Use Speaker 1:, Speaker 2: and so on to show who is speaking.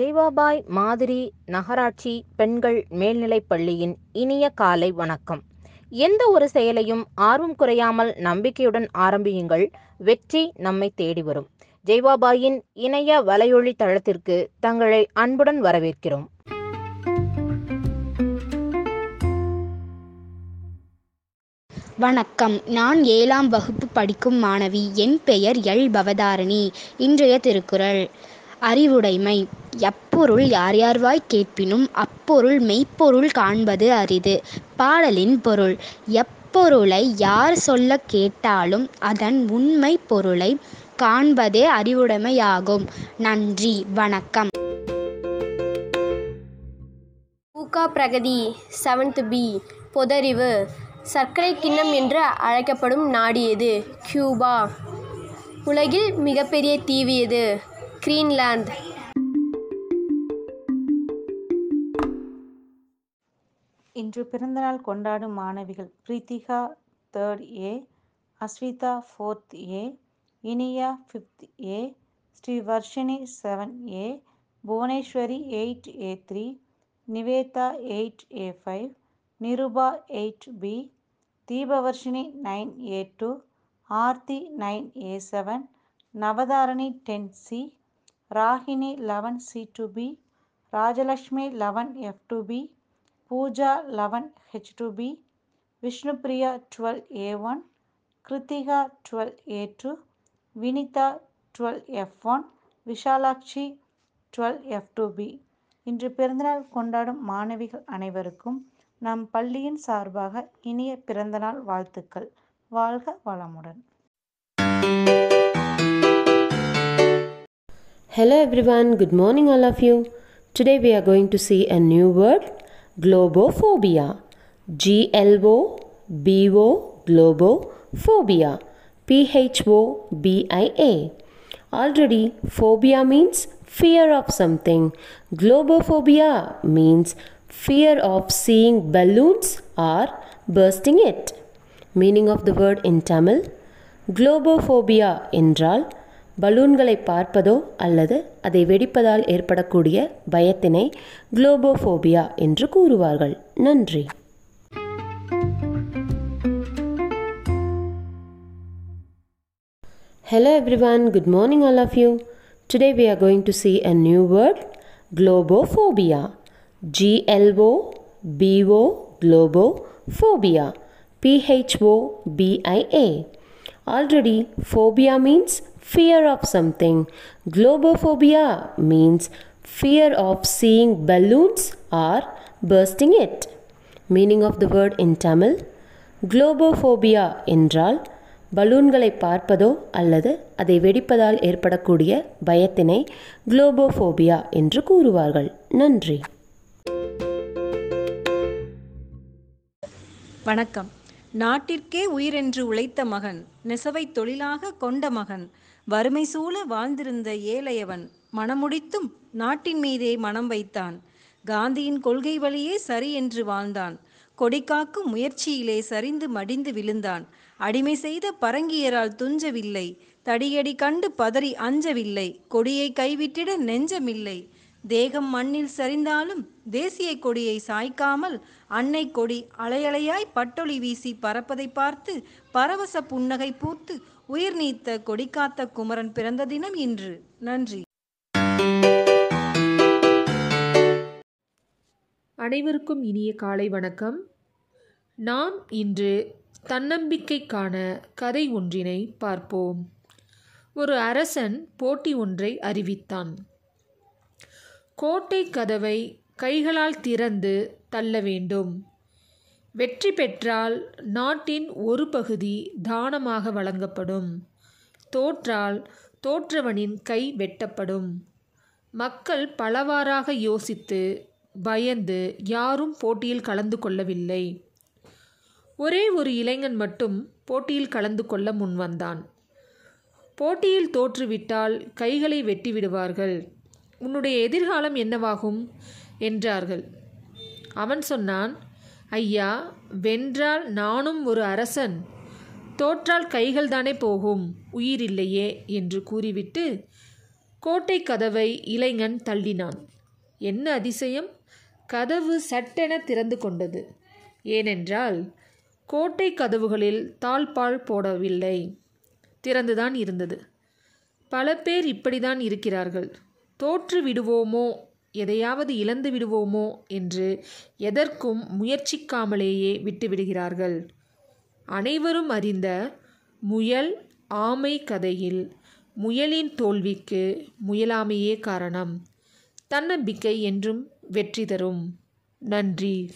Speaker 1: ஜெய்வாபாய் மாதிரி நகராட்சி பெண்கள் மேல்நிலைப் பள்ளியின் இனிய காலை வணக்கம். எந்த ஒரு செயலையும் ஆர்வம் குறையாமல் நம்பிக்கையுடன் ஆரம்பியுங்கள். வெற்றி நம்மை தேடி வரும். ஜெய்வாபாயின் இணைய வலையொலி தளத்திற்கு தங்களை அன்புடன் வரவேற்கிறோம்.
Speaker 2: வணக்கம். நான் ஏழாம் வகுப்பு படிக்கும் மாணவி. என் பெயர் எல் பவதாரணி. இன்றைய திருக்குறள். அறிவுடைமை. எப்பொருள் யார் யார்வாய் கேட்பினும் அப்பொருள் மெய்ப்பொருள் காண்பது அரிது. பாடலின் பொருள் எப்பொருளை யார் சொல்ல கேட்டாலும் அதன் உண்மை பொருளை காண்பதே அறிவுடைமையாகும். நன்றி வணக்கம்.
Speaker 3: ஊகா பிரகதி செவன்த் பி பொதறிவு. சர்க்கரை கிண்ணம் என்று அழைக்கப்படும் நாடு எது? கியூபா. உலகில் மிகப்பெரிய தீவு எது? கிரீன்லாந்து
Speaker 4: இன்று பிறந்தநாள் கொண்டாடும் மாணவிகள் Preethika third A Aswitha fourth A Iniya fifth A Srivarshini seven A Bhuvaneswari eight A three Nivetha eight A five Nirupa eight B Deepavarshini nine A two Aarthi nine A seven Navadharani ten C Ragini eleven C two B Rajalakshmi eleven F two B Pooja eleven H two B Vishnupriya twelve A one Kiruthika twelve A two Vinitha twelve F one Vishalakshi twelve F two B. இன்று பிறந்தநாள் கொண்டாடும் மாணவிகள் அனைவருக்கும் நம் பள்ளியின் சார்பாக இனிய பிறந்தநாள் வாழ்த்துக்கள். வாழ்க வளமுடன்.
Speaker 5: Hello everyone, good morning all of you. Today we are going to see a new word globophobia. G L O B O globophobia. P H O B I A. Already phobia means fear of something. Globophobia means fear of seeing balloons or bursting it. Meaning of the word in Tamil குளோபோஃபோபியா என்றால் பலூன்களை பார்ப்பதோ அல்லது அதை வெடிப்பதால் ஏற்படக்கூடிய பயத்தினை குளோபோஃபோபியா என்று கூறுவார்கள் நன்றி Hello everyone, good morning all of you. Today we are going to see a new word globophobia. G L O B O globophobia. P H O B I A. Already, phobia means fear of something. Globophobia means fear of seeing balloons or bursting it. Meaning of the word in Tamil குளோபோஃபோபியா என்றால் பலூன்களை பார்ப்பதோ அல்லது அதை வெடிப்பதால் ஏற்படக்கூடிய பயத்தினை குளோபோஃபோபியா என்று கூறுவார்கள் நன்றி
Speaker 6: வணக்கம் நாட்டிற்கே உயிரென்று உழைத்த மகன் நெசவை தொழிலாக கொண்ட மகன் வறுமை சூழ வாழ்ந்திருந்த ஏழையவன் மனமுடித்தும் நாட்டின் மீதே மனம் வைத்தான். காந்தியின் கொள்கை வழியே சரி என்று வாழ்ந்தான். கொடிக்காக்கும் முயற்சியிலே சரிந்து மடிந்து விழுந்தான். அடிமை செய்த பரங்கியரால் துஞ்சவில்லை. தடியடி கண்டு பதறி அஞ்சவில்லை. கொடியை கைவிட்டிட நெஞ்சமில்லை. தேகம் மண்ணில் சரிந்தாலும் தேசிய கொடியை சாய்க்காமல் அன்னை கொடி அலையலையாய் பட்டொளி வீசி பறப்பதை பார்த்து பரவச புன்னகை பூத்து உயிர் நீத்த கொடி காத்த குமரன் பிறந்த தினம் இன்று. நன்றி.
Speaker 7: அனைவருக்கும் இனிய காலை வணக்கம். நாம் இன்று தன்னம்பிக்கைக்கான கதை ஒன்றினை பார்ப்போம். ஒரு அரசன் போட்டி ஒன்றை அறிவித்தான். கோட்டை கதவை கைகளால் திறந்து தள்ள வேண்டும். வெற்றி பெற்றால் நாட்டின் ஒரு பகுதி தானமாக வழங்கப்படும். தோற்றால் தோற்றவனின் கை வெட்டப்படும். மக்கள் பலவாறாக யோசித்து பயந்து யாரும் போட்டியில் கலந்து கொள்ளவில்லை. ஒரே ஒரு இளைஞன் மட்டும் போட்டியில் கலந்து கொள்ள முன்வந்தான். போட்டியில் தோற்றுவிட்டால் கைகளை வெட்டிவிடுவார்கள். உன்னுடைய எதிர்காலம் என்னவாகும்? என்றார்கள். அவன் சொன்னான் ஐயா வென்றால் நானும் ஒரு அரசன். தோற்றால் கைகள் தானே போகும். உயிர் இல்லையே என்று கூறிவிட்டு கோட்டை கதவை இளைஞன் தள்ளினான். என்ன அதிசயம்? கதவு சட்டென திறந்து கொண்டது. ஏனென்றால் கோட்டை கதவுகளில் தாழ்பால் போடவில்லை. திறந்துதான் இருந்தது. பல பேர் இப்படிதான் இருக்கிறார்கள். தோற்று விடுவோமோ எதையாவது இழந்து விடுவோமோ? என்று எதற்கும் முயற்சிக்காமலேயே விட்டுவிடுகிறார்கள். அனைவரும் அறிந்த முயல் ஆமை கதையில் முயலின் தோல்விக்கு முயலாமையே காரணம். தன்னம்பிக்கை என்றும் வெற்றி தரும். நன்றி.